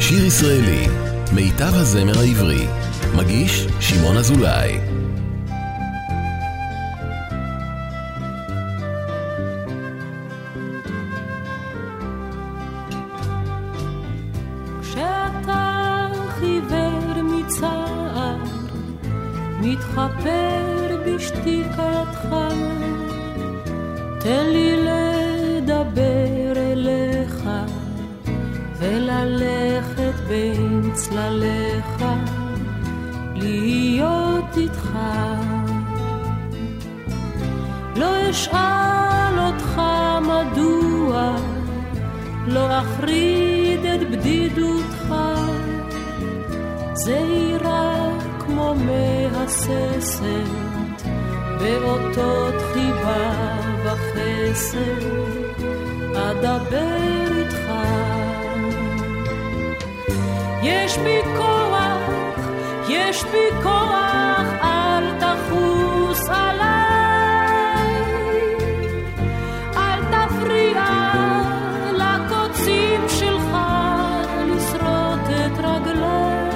שיר ישראלי, מיטב הזמר העברי. מגיש שמעון אזולאי. כשאתה חיוור מתחפר בשתיקתך, תן לי לדבר אליך וללכת בין צלליך, להיות איתך. לא אשאל אותך מדוע, לא אחריד את בדידותך, זהירה כמו מהססת, באותות חיבה וחסד, אדבר איתך. יש בי כוח, יש בי כוח, אל תחוס עליי. אל תפריע לקוצים שלך לשרוט את רגליי.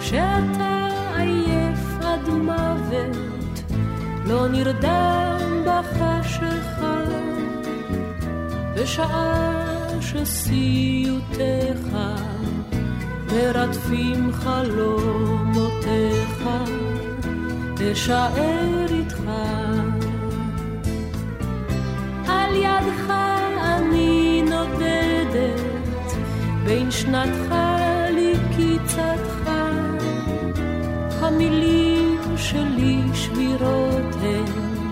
כשאתה עייף עד מוות, לא נרדם בחשיכה. בשעה שסיוטיך מרדפים חלומותיך, אשאר איתך. על ידך אני נודדת, בין שנתך לקיצתך, המילים שלי שבירות הן,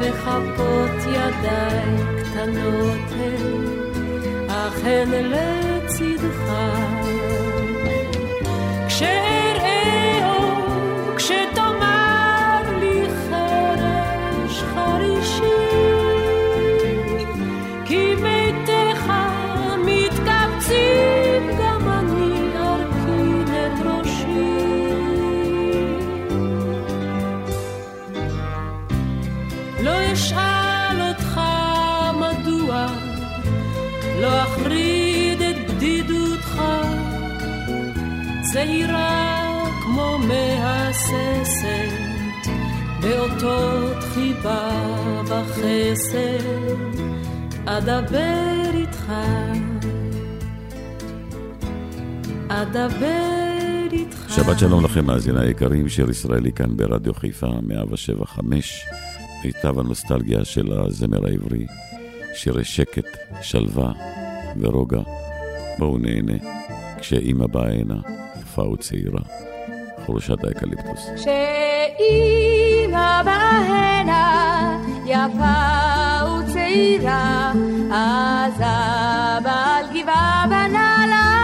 וכפות ידיי קטנות הן, אך הן לצדך. כשאראה אור, כשתאמר מהססת, באותות חיבה וחסד, אדבר איתך, אדבר איתך. שבת שלום לכם, מאזיני היקרים, שיר ישראלי כאן ברדיו חיפה, 175, מיטב הנוסטלגיה של הזמר העברי, שירי שקט, שלווה ורוגע. בואו נהנה, כשאימא באה הנה, יפה וצעירה, חורשת האקליפטוס. שאימא באה הנה, יפה וצעירה, אז אבא על גבעה בנה לה.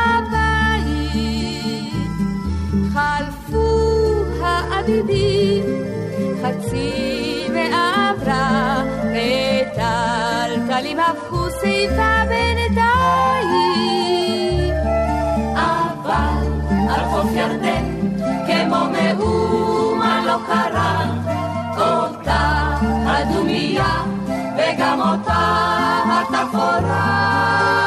חלפו האביבים, חצי מאה עברה, ותלתלים הפכו שיבה בינתיים. אבל על חוף ירדן, כמו מאומה לא קרה, אותה הדומייה, וגם אותה התפאורה.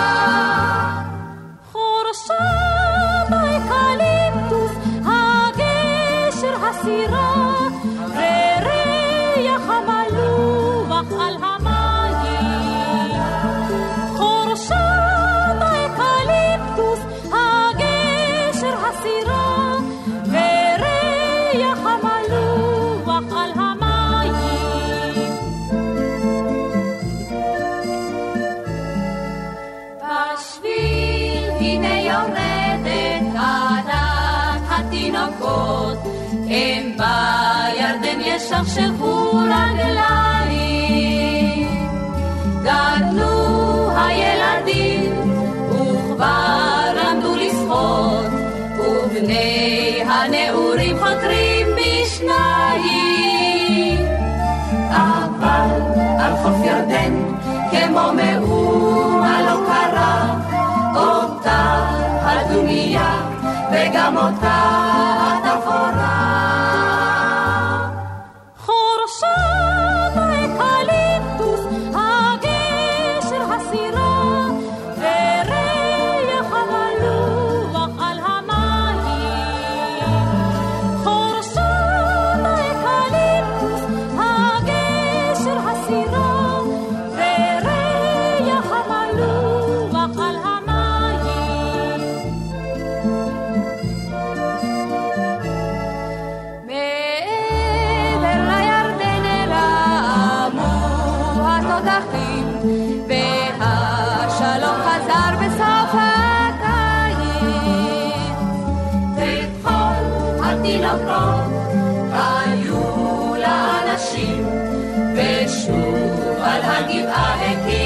וגם אותה נשים, ושוב על הגבעה הקים.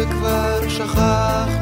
שכבר שכחנו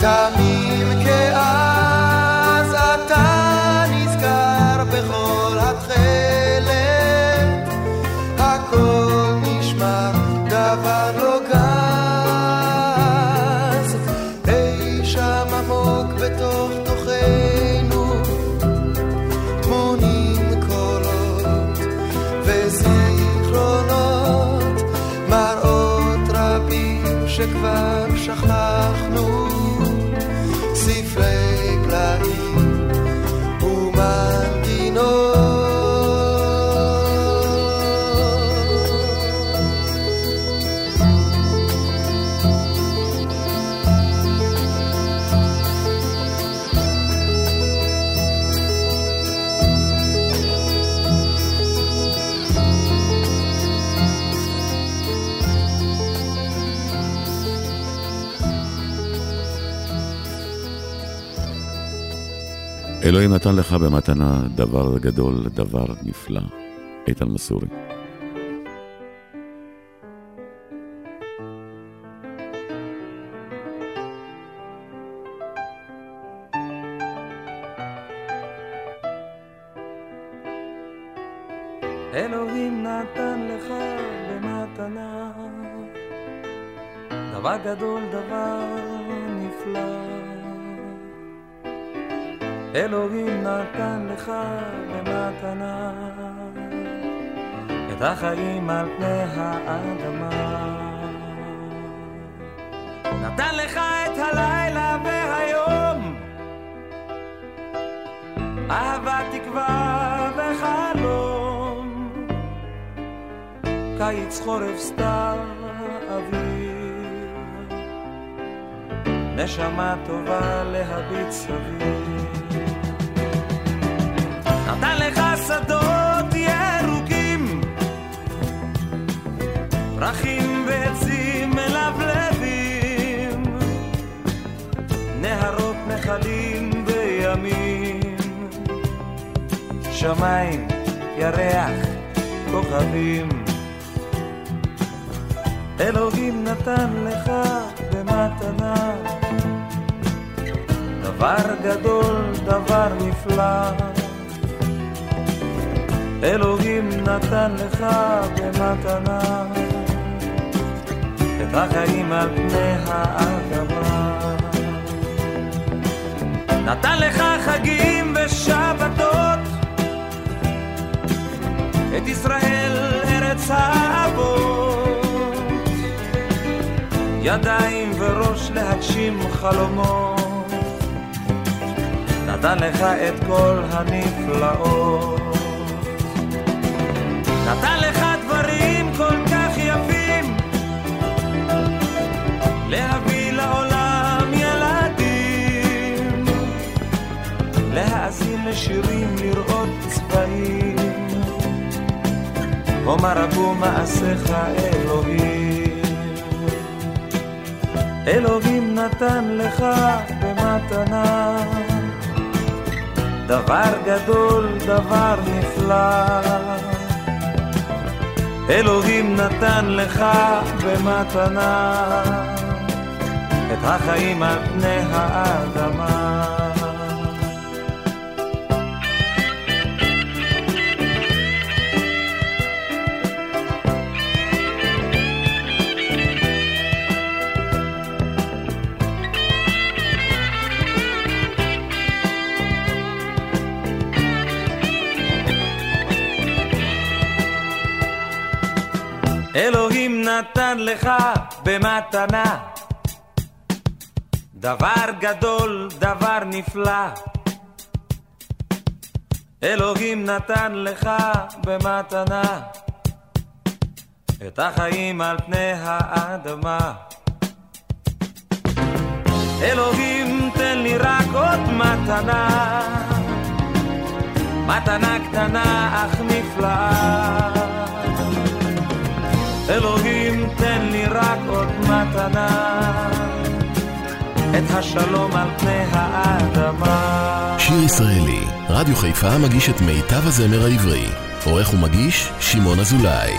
camino. אלוהים נתן לך במתנה דבר גדול, דבר נפלא. איתן מסורי. נתן לך חגים ושבתות, את ישראל ארץ האבות, ידיים וראש להגשים חלומות. נתן לך את כל הנפלאות. נתן לך נכנסים לשירים לראות צבעים. אומר רבו מעשיך אלוהים. אלוהים נתן לך במתנה דבר גדול, דבר נפלא. אלוהים נתן לך במתנה את החיים על פני האדמה. אלוהים נתן לך במתנה דבר גדול, דבר נפלא. אלוהים נתן לך במתנה את החיים על פני האדמה. אלוהים תן לי רק עוד מתנה, מתנה קטנה אך נפלאה. אלוהים תן לי רק עוד מתנה, את השלום על פני האדמה. שיר ישראלי, רדיו חיפה מגיש את מיטב הזמר העברי. עורך ומגיש, שמעון אזולאי.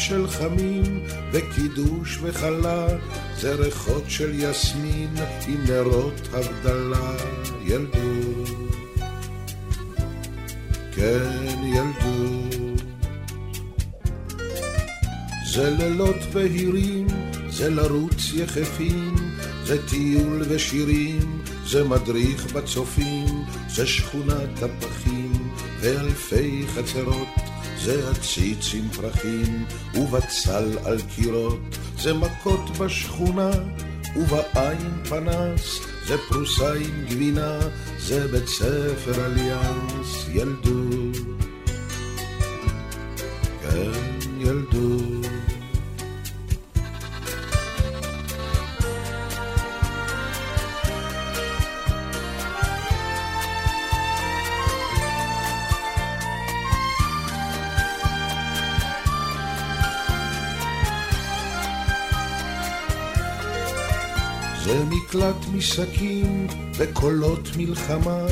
של חמים וקידוש וחלה, זה ריחות של יסמין עם נרות הבדלה, ילדות, כן ילדות. זה לילות בהירים, זה לרוץ יחפים, זה טיול ושירים, זה מדריך בצופים, זה שכונת הפחים ואלפי חצרות, זה עציץ עם פרחים ובצל על קירות, זה מכות בשכונה ובעין פנס, זה פרוסה עם גבינה, זה בית ספר אליאנס, ילדות, כן ילדות. מקלט משקים וקולות מלחמה,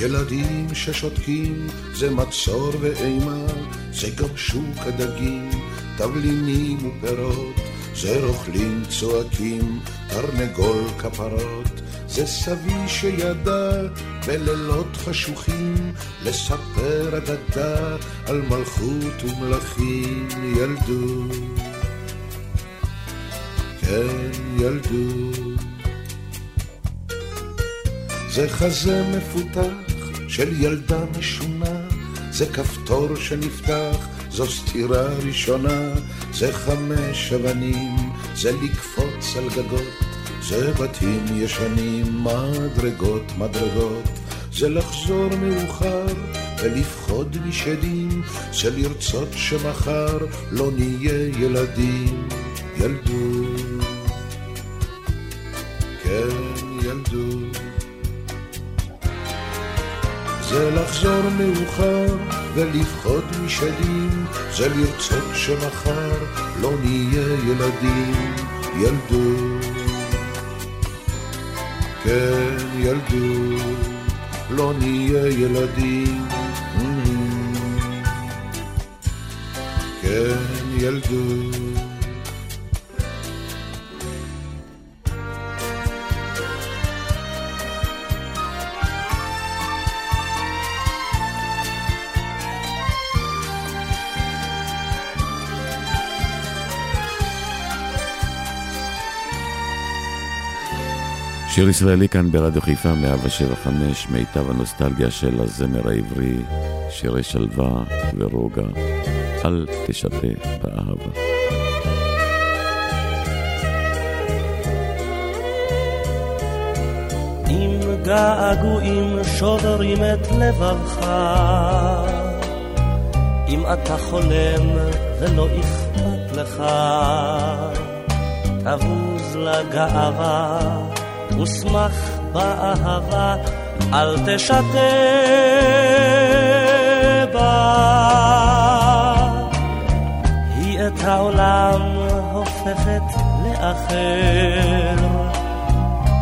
ילדים ששותקים, זה מצור ואימה, זה גם שוק הדגים, תבלינים ופירות, זה רוכלים צועקים, תרנגול כפרות, זה סבי שידע בלילות חשוכים לספר אגדה על מלכות ומלכים ילדות. כן ילדות. זה חזה מפותח של ילדה משונה, זה כפתור שנפתח, זו סתירה ראשונה, זה חמש אבנים, זה לקפוץ על גגות, זה בתים ישנים, מדרגות מדרגות, זה לחזור מאוחר ולפחוד משדים, זה לרצות שמחר לא נהיה ילדים, ילדות, כן ילדות. זה לחזור מאוחר ולפחוד משדים, זה לרצות שמחר לא נהיה ילדים, ילדות. כן, ילדות, לא נהיה ילדים. כן, ילדות. שיר ישראלי כאן ברדיו חיפה 175, מיטב הנוסטלגיה של הזמר העברי, שירי שלווה ורוגע, אל תשתה באהבה. אם געגועים שוברים את לבבך, אם אתה חולם ולא אכפת לך, תבוז לגאווה ושמח באהבה, אל תשתה בה. היא את העולם הופכת לאחר,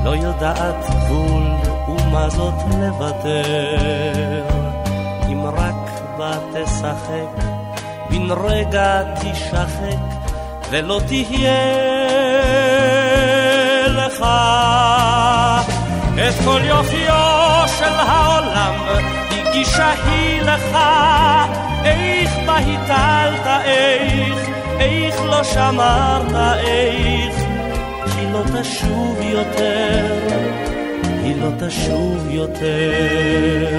לא יודעת גבול ומה זאת לוותר, אם רק בה תשחק, בן רגע תשחק, ולא תהיה לך את כל יופיו של העולם הגישה היא לך איך בה הטלת איך איך לא שמרת איך. כי לא תשוב יותר היא לא תשוב יותר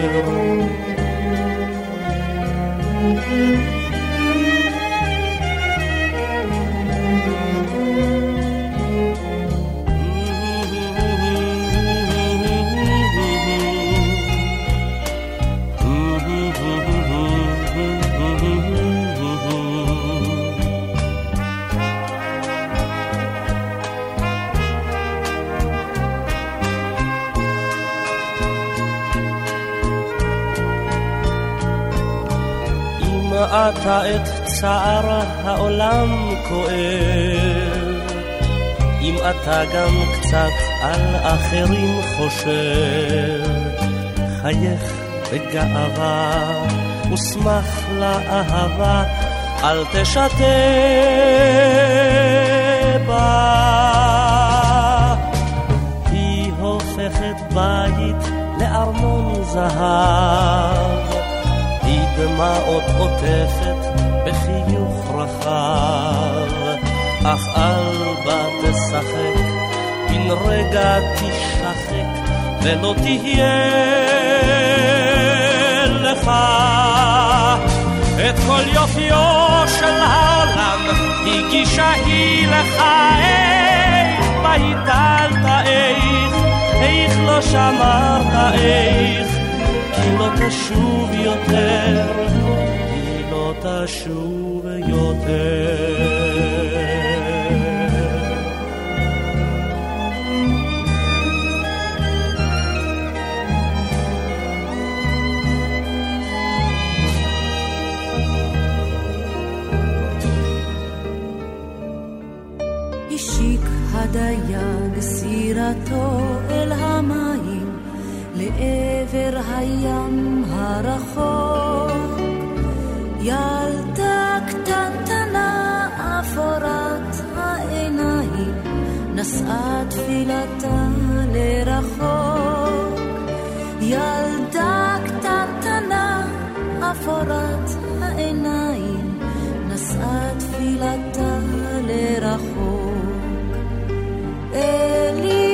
אתה את צער העולם כואב, אם אתה גם קצת על אחרים חושב, חייך בגאווה ושמח לאהבה, אל תשתה בה. היא הופכת בית לארמון זהב. דמעות עוטפת בחיוך רחב, אך אל בה תשחק, בן רגע תשחק, ולא תהיה לך. את כל יופיו של העולם, הגישה היא לך איך בה הטלת איך, איך לא שמרת איך היא לא תשוב יותר, היא לא תשוב יותר. השיק הדייג סירתו אל המים לעבר הים הרחוק. ילדה קטנטנה אפורת העיניים נשאה תפילתה לרחוק. ילדה קטנטנה אפורת העיניים נשאה תפילתה לרחוק. אלי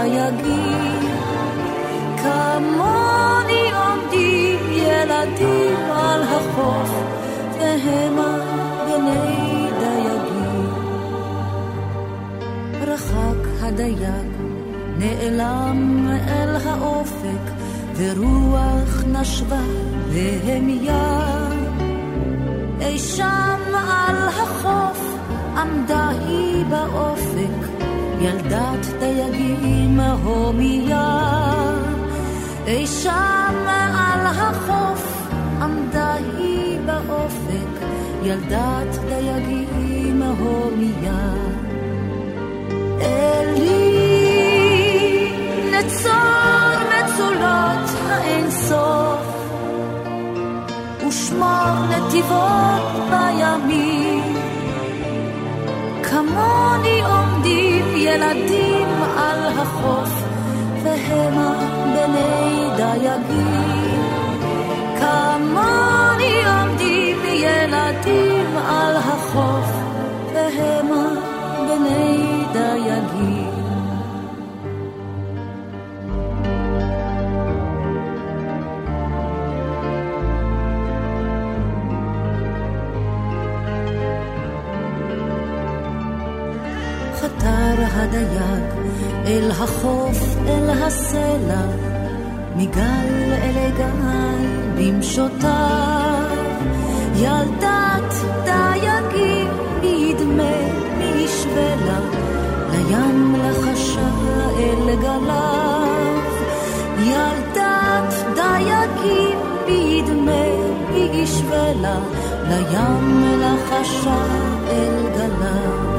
דייגים. כמוני עומדים ילדים על החוף, והמה בני דייגים. רחק הדייג, נעלם אל האופק, ורוח נשבה בהמיה. אי שם על החוף עמדה היא באופק, ילדת דייגים הומיה. אי שם על החוף עמדה היא באופק, ילדת דייגים הומיה. אלי נצור מצולות האינסוף ושמור נתיבות בימים כמוני עומדים ילדים על החוף, והמה בני דייגים. כמוני עומדים ילדים על החוף, והמה אל החוף, אל הסלע, מגל אל גיא במשותיו. ילדת דייגים נדמה משווה לה, לים לחשה אל גליו. ילדת דייגים נדמה השווה לה, לים לחשה אל גליו.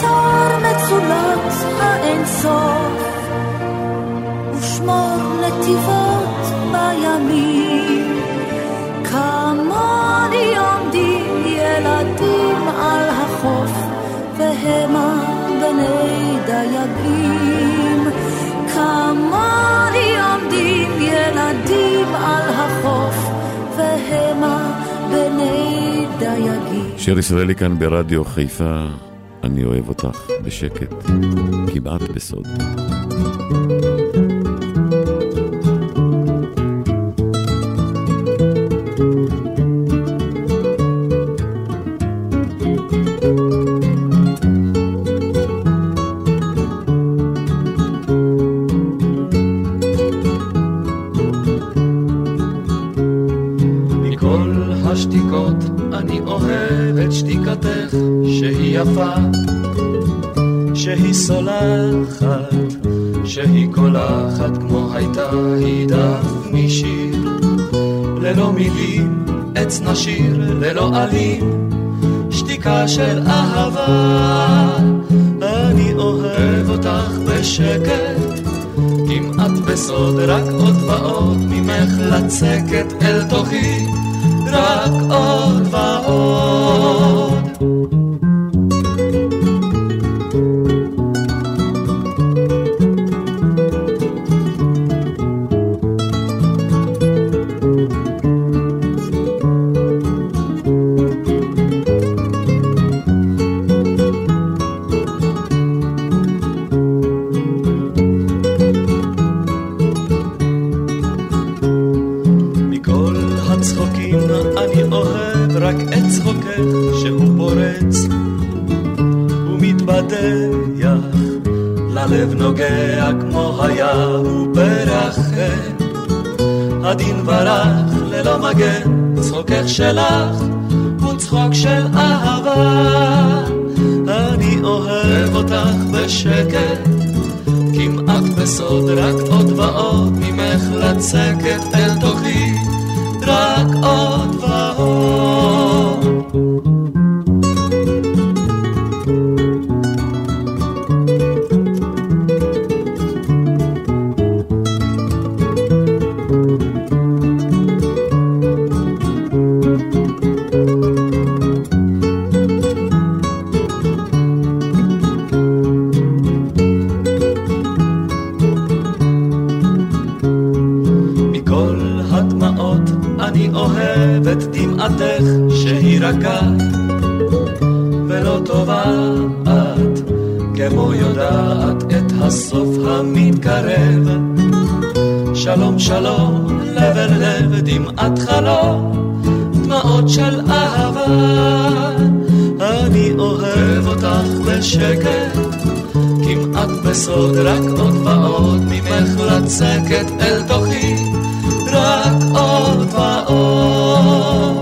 נצור מצולות האינסוף, ושמור נתיבות בימים. כמוני עומדים ילדים על החוף, והמה בני דייגים. כמוני עומדים ילדים על החוף, והמה בני דייגים. שיר ישראלי כאן ברדיו חיפה, אני אוהב אותך בשקט, כמעט בסוד. עץ נשיר, ללא עלים, שתיקה של אהבה. אני אוהב אותך בשקט, כמעט בסוד, רק עוד ועוד ממך לצקת אל תוכי, רק עוד ועוד. נוגע כמו היה הוא ברחם הדין ברח ללא מגן צחוקך שלך הוא צחוק של אהבה. אני אוהב אותך בשקט כמעט בסוד, רק עוד ועוד ממך לצקת אל תוכי, רק עוד הסוף המתקרב שלום שלום לב אל לב דמעת חלום דמעות של אהבה אני אוהב אותך בשקט כמעט בסוד, רק עוד ועוד ממך לצקת אל תוכי, רק עוד ועוד.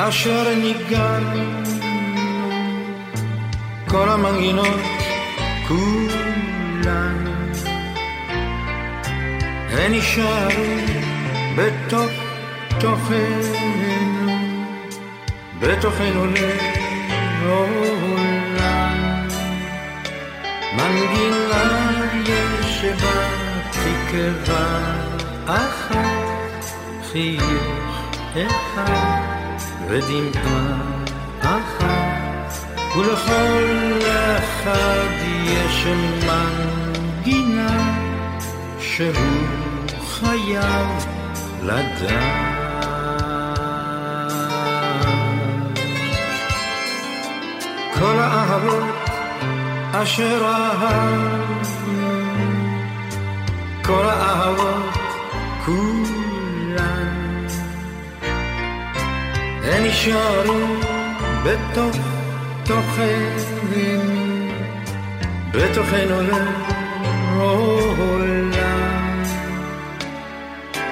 אשר ניגענו, כל המנגינות כולן, הן נשארו בתוך תוכנו, בתוכנו לעולם. מנגינה יש בה תקווה אחת, חיוך אחד. ודמעה אחת, ולכל אחד יש מנגינה שהוא חייב לדעת. כל האהבות אשר אהבנו, כל האהבות כולן הן נשארו בתוך תוכנו, בתוכנו לעולם.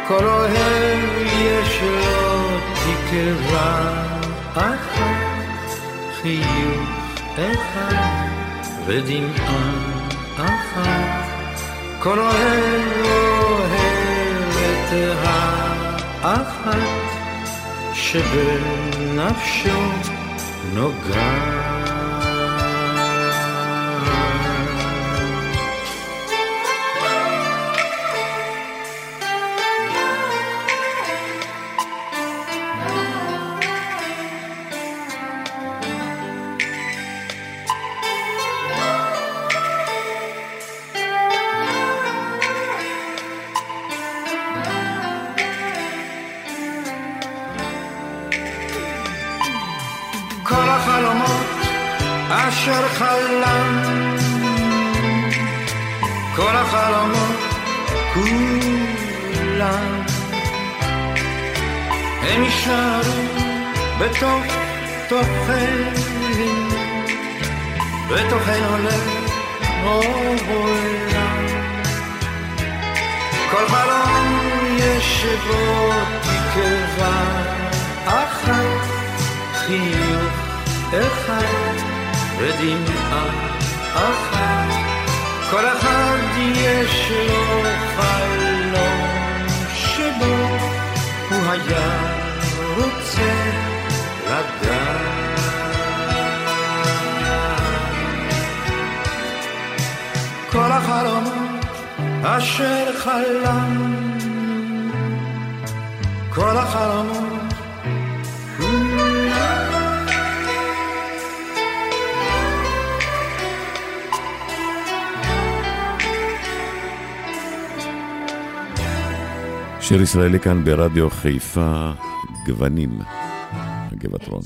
כל אוהב יש לו תקווה אחת, חיוך אחד ודמעה אחת. כל אוהב אוהב את האחת. שבנפשו נוגעת. כל אשר חלם, כל החלומות כולם, הם יישארו בתוך תוכנו, בתוכנו לעולם. כל חלום יש בו תקווה אחת. חיוך אחד ודמעה אחת, כל אחד יש לו חלום שבו הוא היה רוצה לדעת. כל החלומות אשר חלם, כל החלומות שיר ישראלי כאן ברדיו חיפה, גוונים, הגבעתרון.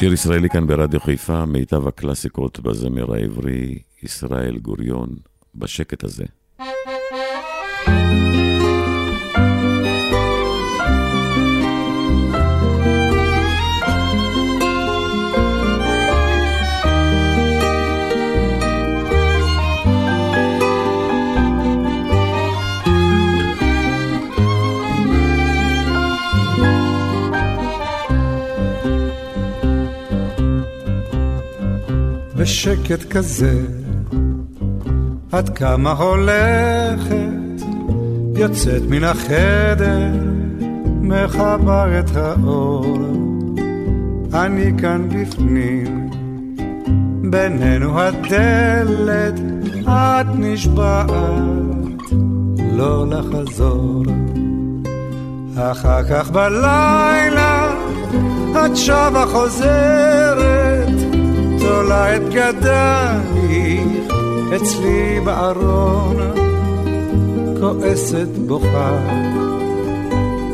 שיר ישראלי כאן ברדיו חיפה, מיטב הקלאסיקות בזמר העברי, ישראל גוריון, בשקט הזה. בשקט כזה, עד כמה הולכת, יוצאת מן החדר, מחבר את האור. אני כאן בפנים, בינינו הדלת, את נשבעת, לא לחזור. אחר כך בלילה, את שבה חוזרת, תולה את גדייך אצלי בארון, כועסת בוכה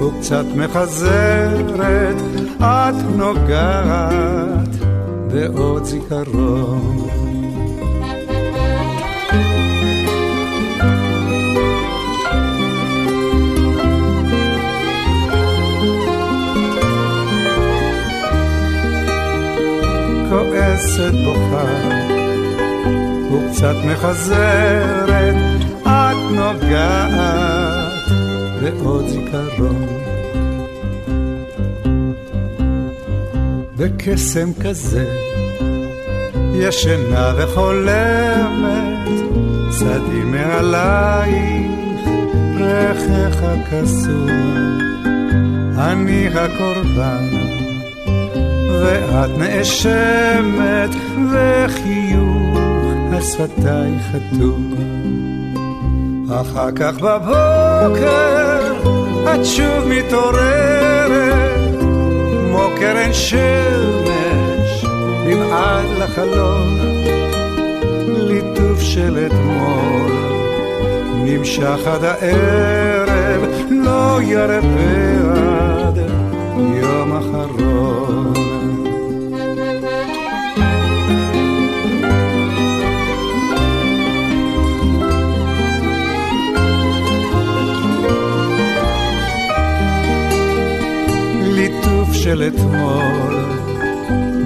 וקצת מחזרת, את נוגעת בעוד זיכרון. כועסת בוכה וקצת מחזרת, את נוגעת בעוד זיכרון. בקסם כזה ישנה וחולמת, צדי מעלייך, רכך הקסום, אני הקורבן. ואת נאשמת וחיוך על שפתייך חתום. אחר כך בבוקר את שוב מתעוררת כמו קרן שמש נמעד לחלון ליטוף של אתמול נמשך עד הערב לא ירפה עד יום אחרון של אתמול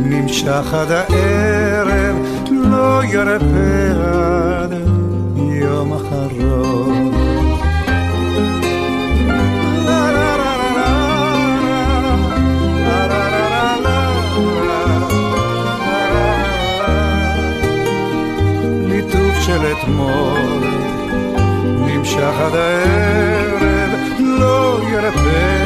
נמשך עד הערב, לא ירפא עד יום אחרון. של אתמול נמשך עד הערב, לא ירפא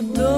יום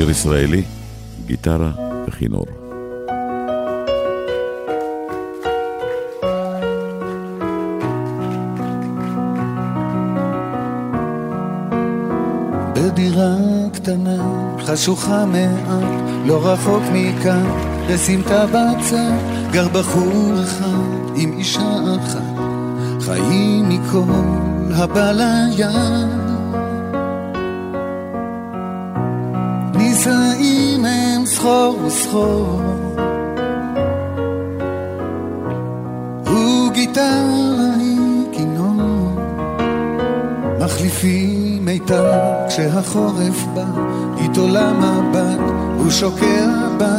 שיר ישראלי, גיטרה וכינור. בדירה קטנה, חשוכה מעט, לא רחוק מכאן, בסמטה בצד, גר בחור אחד עם אישה אחת, חיים מכל הבא לים. סחור וסחור. וגיטרה היא כינור מחליפים מיתר כשהחורף בא. איתו למבט הוא שוקע בה.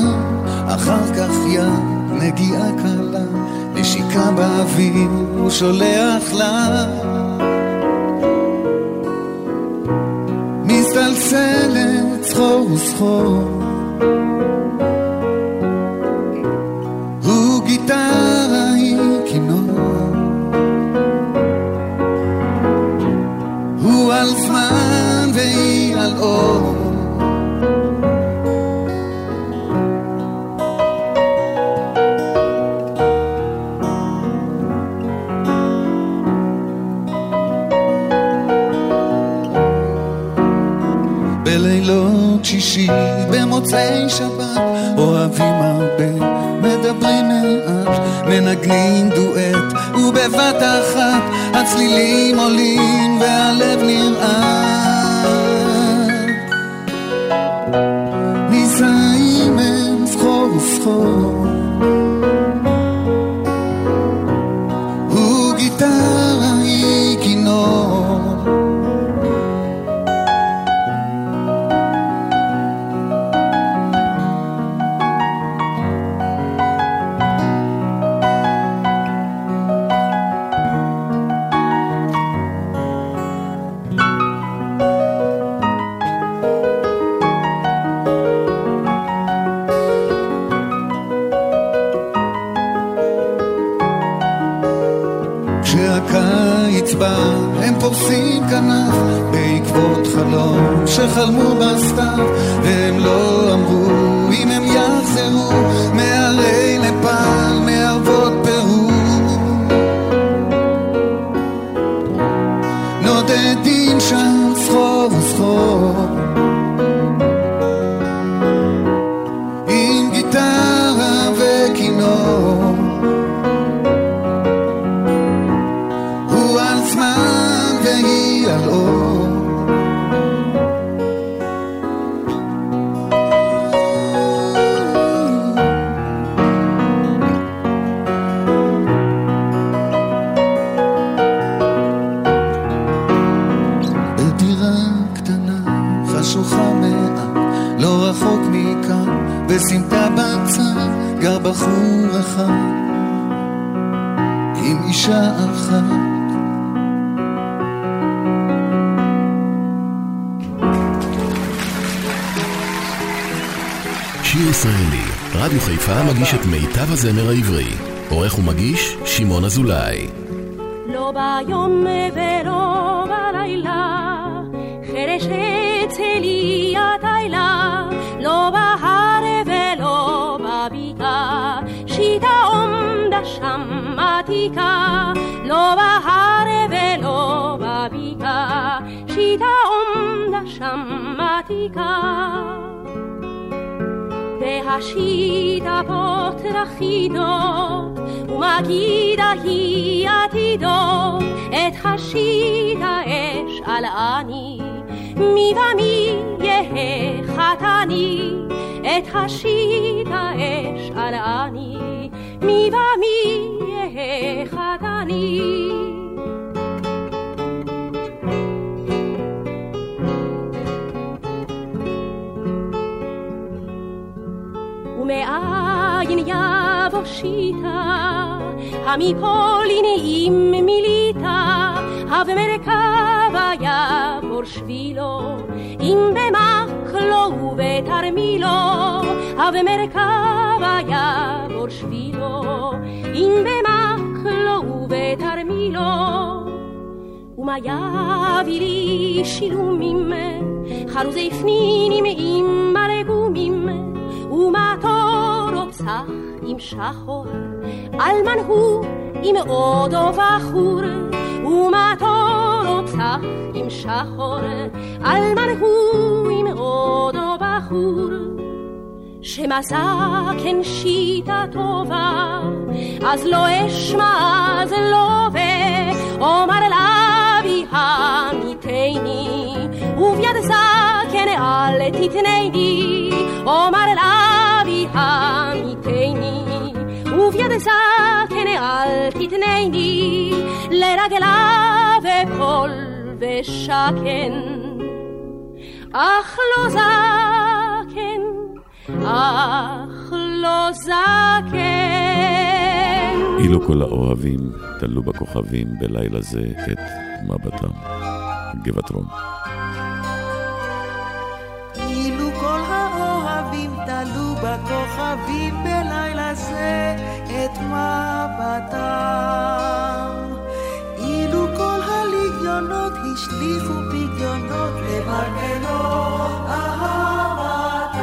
אחר כך יד נגיעה קלה. נשיקה באוויר הוא שולח לה. מסתלסלת סחור וסחור הוא במוצאי שבת, אוהבים הרבה, מדברים מעט, מנגנים דואט, ובבת אחת הצלילים עולים והלב נרעד. אזולאי. לא ביום ולא בלילה, חרשת צלי התילה, לא בהר ולא בבקעה, שיטה עומדה שם עתיקה, לא בהר ולא בבקעה, שיטה עומדה שם עתיקה. והשיטה פותרחידות, ומגידה היא עתידות, את השיטה אש על אני, מי ומי יהא חתני, את השיטה אש על אני, מי ומי יהא חתני. ומאין יבוא שיטה, המפולין אם מיליטה, המרכבה יעבור שבילו, אם במקלו ובתרמילו, המרכבה יעבור שבילו, אם במקלו ובתרמילו. ומה יביא לי שילומים, חרוזי פנינים עם מרגומים, ומה תורוצח עם שחור, אלמן הוא עם עודו בחור, ומה תורוצח עם שחור, אלמן הוא עם עודו בחור. שמסע כן שיטה טובה, אז לא אשמע, אז לא ואומר לאבי המיתני, וביד זקן אל תתנני, אומר לאבי וביד זקן אל תתנני, לרגליו אפול ושקן, אך לא זקן. אך לא זקן. אילו כל האוהבים תלו בכוכבים בלילה זה את מבטם. גבעת רום. אילו כל האוהבים תלו בכוכבים בלילה זה את מבטם. אילו כל הליגיונות השליכו פגיונות למרגלות אהבתם.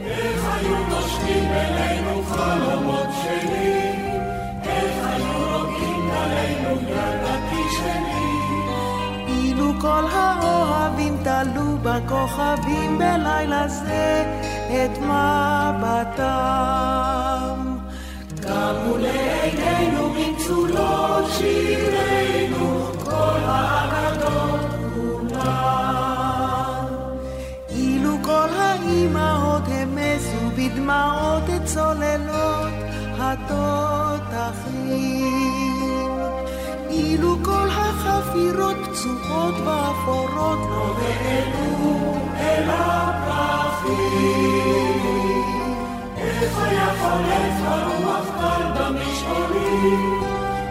איך היו נושקים אלינו חלומות שלי, איך היו רוגעים עלינו ידעתי שלי. אילו כל האוהבים תלו בכוכבים בלילה זה את מבטם. קמו לעינינו מצולות שירינו, כל האגדות כולן. אילו כל האימהות המסו בדמעות את צוללות התותחים. אילו כל החפירות פצועות ואפורות לא העלו אל הפרחים. איך היה חולף הרוח קר במשעולים,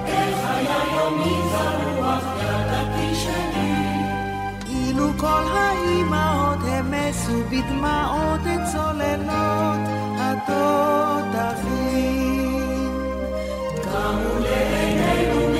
איך היה יומי זרוח ידעתי שלי. אילו כל האימהות המסו בדמעות את צוללות התותחים. קמו לעינינו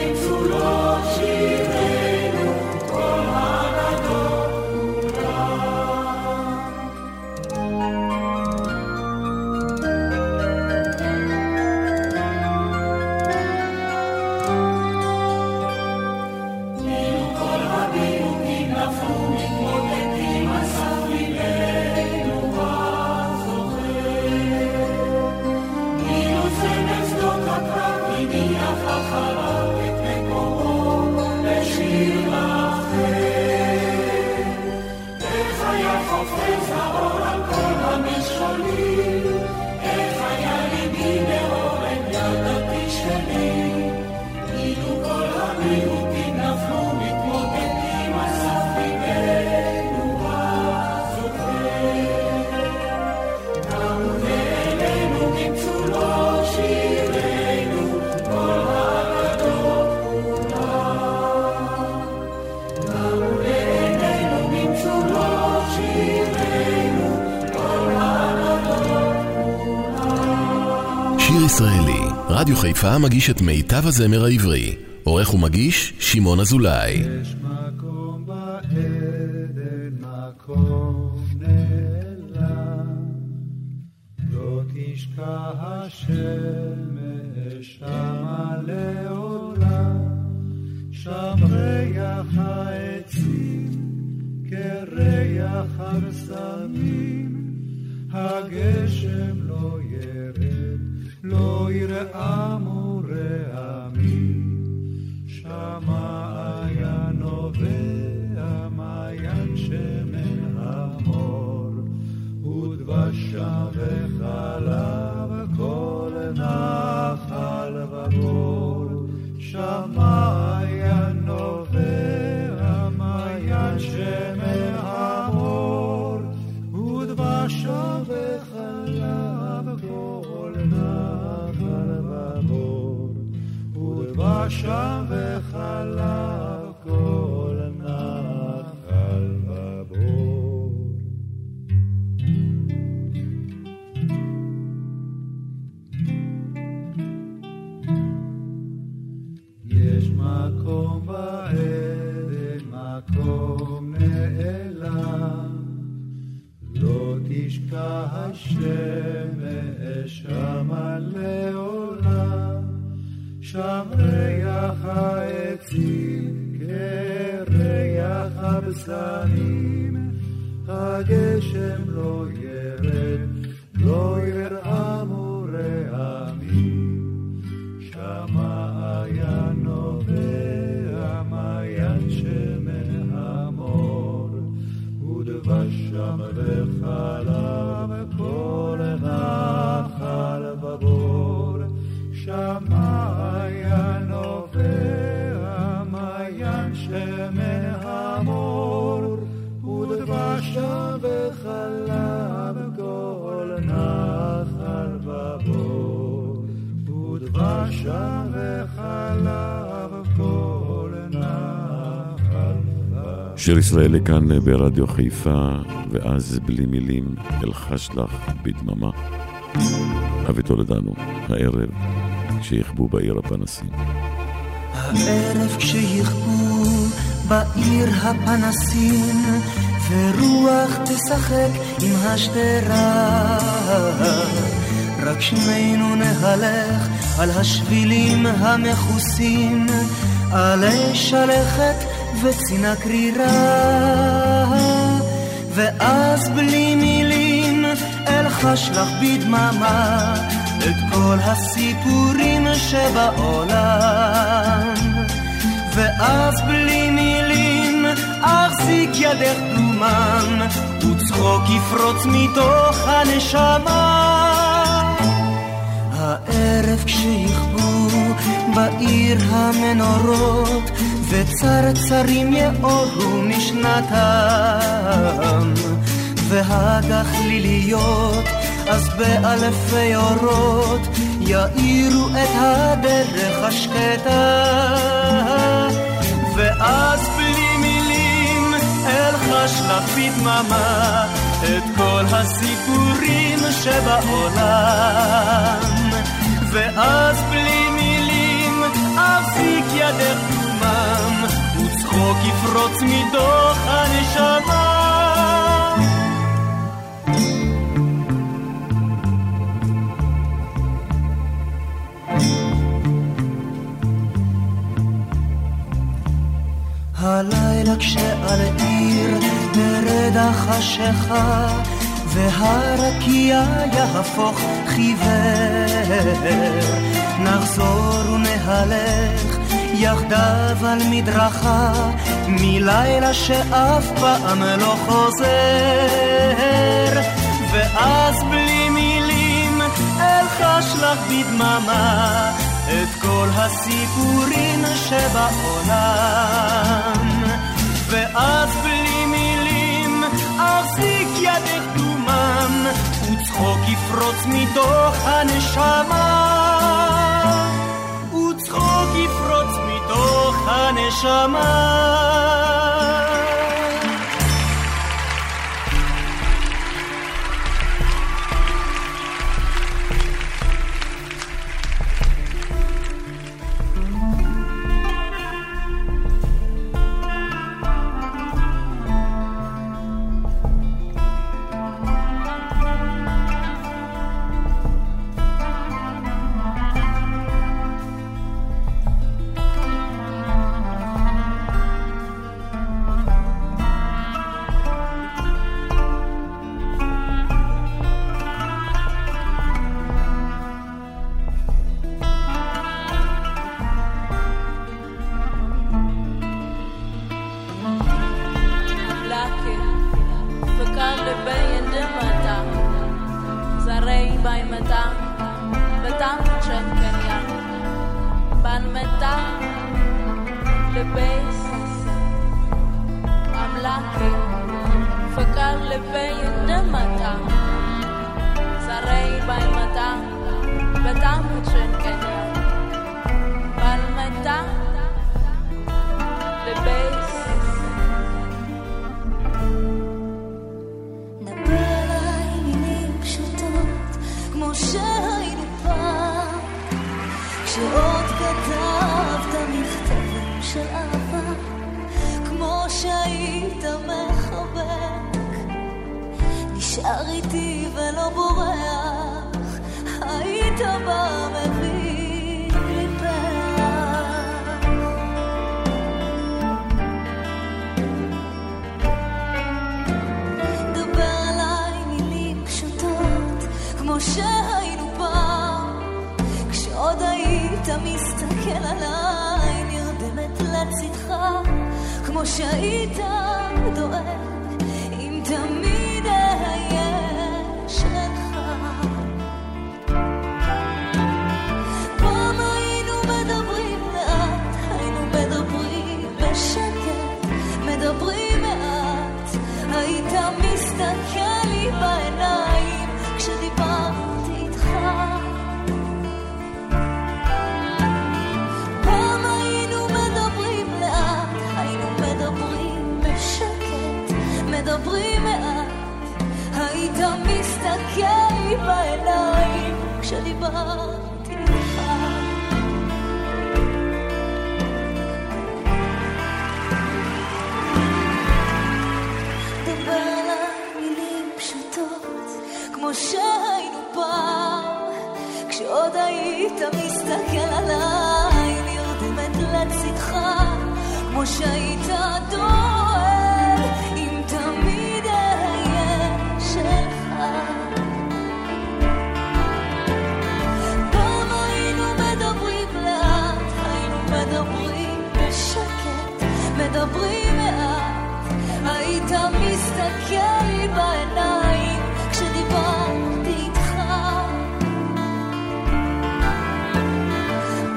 חיפה מגיש את מיטב הזמר העברי. עורך ומגיש, שמעון אזולאי. יש שיר ישראלי כאן ברדיו חיפה, ואז בלי מילים אלחש לך בדממה. אבי טולדנו, הערב, כשיכבו בעיר הפנסים. הערב כשיכבו בעיר הפנסים ורוח תשחק עם השדרה רק שנינו נהלך על השבילים המכוסים עלי שלכת וצינה קרירה. ואז בלי מילים אלחש לך בדממה את כל הסיפורים שבעולם. ואז בלי מילים אחזיק ידך דומם וצחוק יפרוץ מתוך הנשמה. הערב כשיכבו בעיר המנורות וצרצרים יאורו משנתם והגחליליות אז באלפי אורות יאירו את הדרך השקטה. ואז בלי מילים אלחש לך בדממה את כל הסיפורים שבעולם. ואז בלי מילים אפסיק ידך וצחוק יפרוץ מתוך הנשמה. הלילה כשעל עיר תרד החשיכה והרקיע יהפוך חיוור. נחזור ונהלך יחדיו על מדרכה מלילה שאף פעם לא חוזר. ואז בלי מילים אלחש לך בדממה את כל הסיפורים שבעולם. ואז בלי מילים אחזיק ידך דומם וצחוק יפרוץ מתוך הנשמה יפרוץ מתוך הנשמה נשאר איתי ולא בורח, היית בא מביא לי פרח. דבר עליי מילים פשוטות, כמו שהיינו פעם, כשעוד היית מסתכל עליי, נרדמת לצדך, כמו שהיית דואג, אם תמיד מסתכל לי בעיניים כשדיברתי איתך. דבר מילים פשוטות, כמו שהיינו פעם, כשעוד היית מסתכל עליי, נרדמת לצדך, כמו שהיית דואג, מדברים מעט, היית מסתכל לי בעיניים כשדיברתי איתך.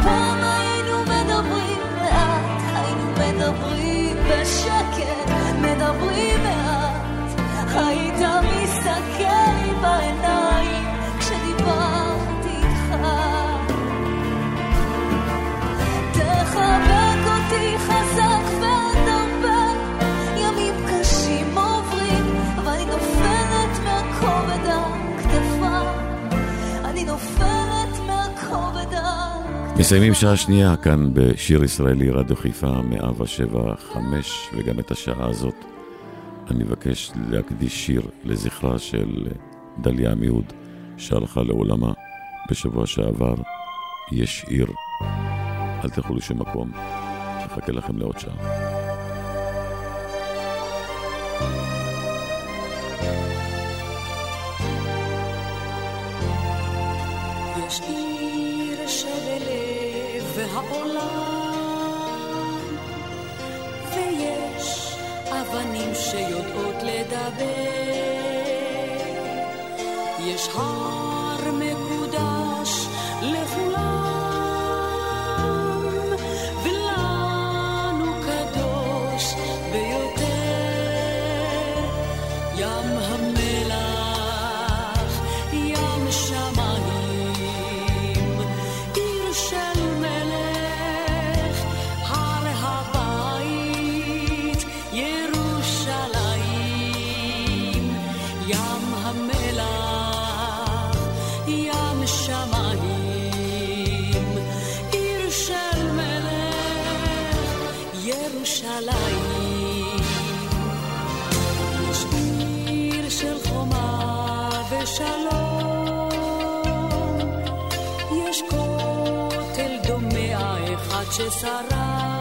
פעם היינו מדברים לאט, היינו מדברים בשקט, מסיימים שעה שנייה כאן בשיר ישראלי רדיו חיפה מאבה שבע חמש וגם את השעה הזאת אני מבקש להקדיש שיר לזכרה של דליה עמיהוד שהלכה לעולמה בשבוע שעבר. יש עיר. אל תלכו לשום מקום. נחכה לכם לעוד שעה. עיר. שבלב העולם, ויש אבנים שיודעות לדבר. יש הר אחד ששרד,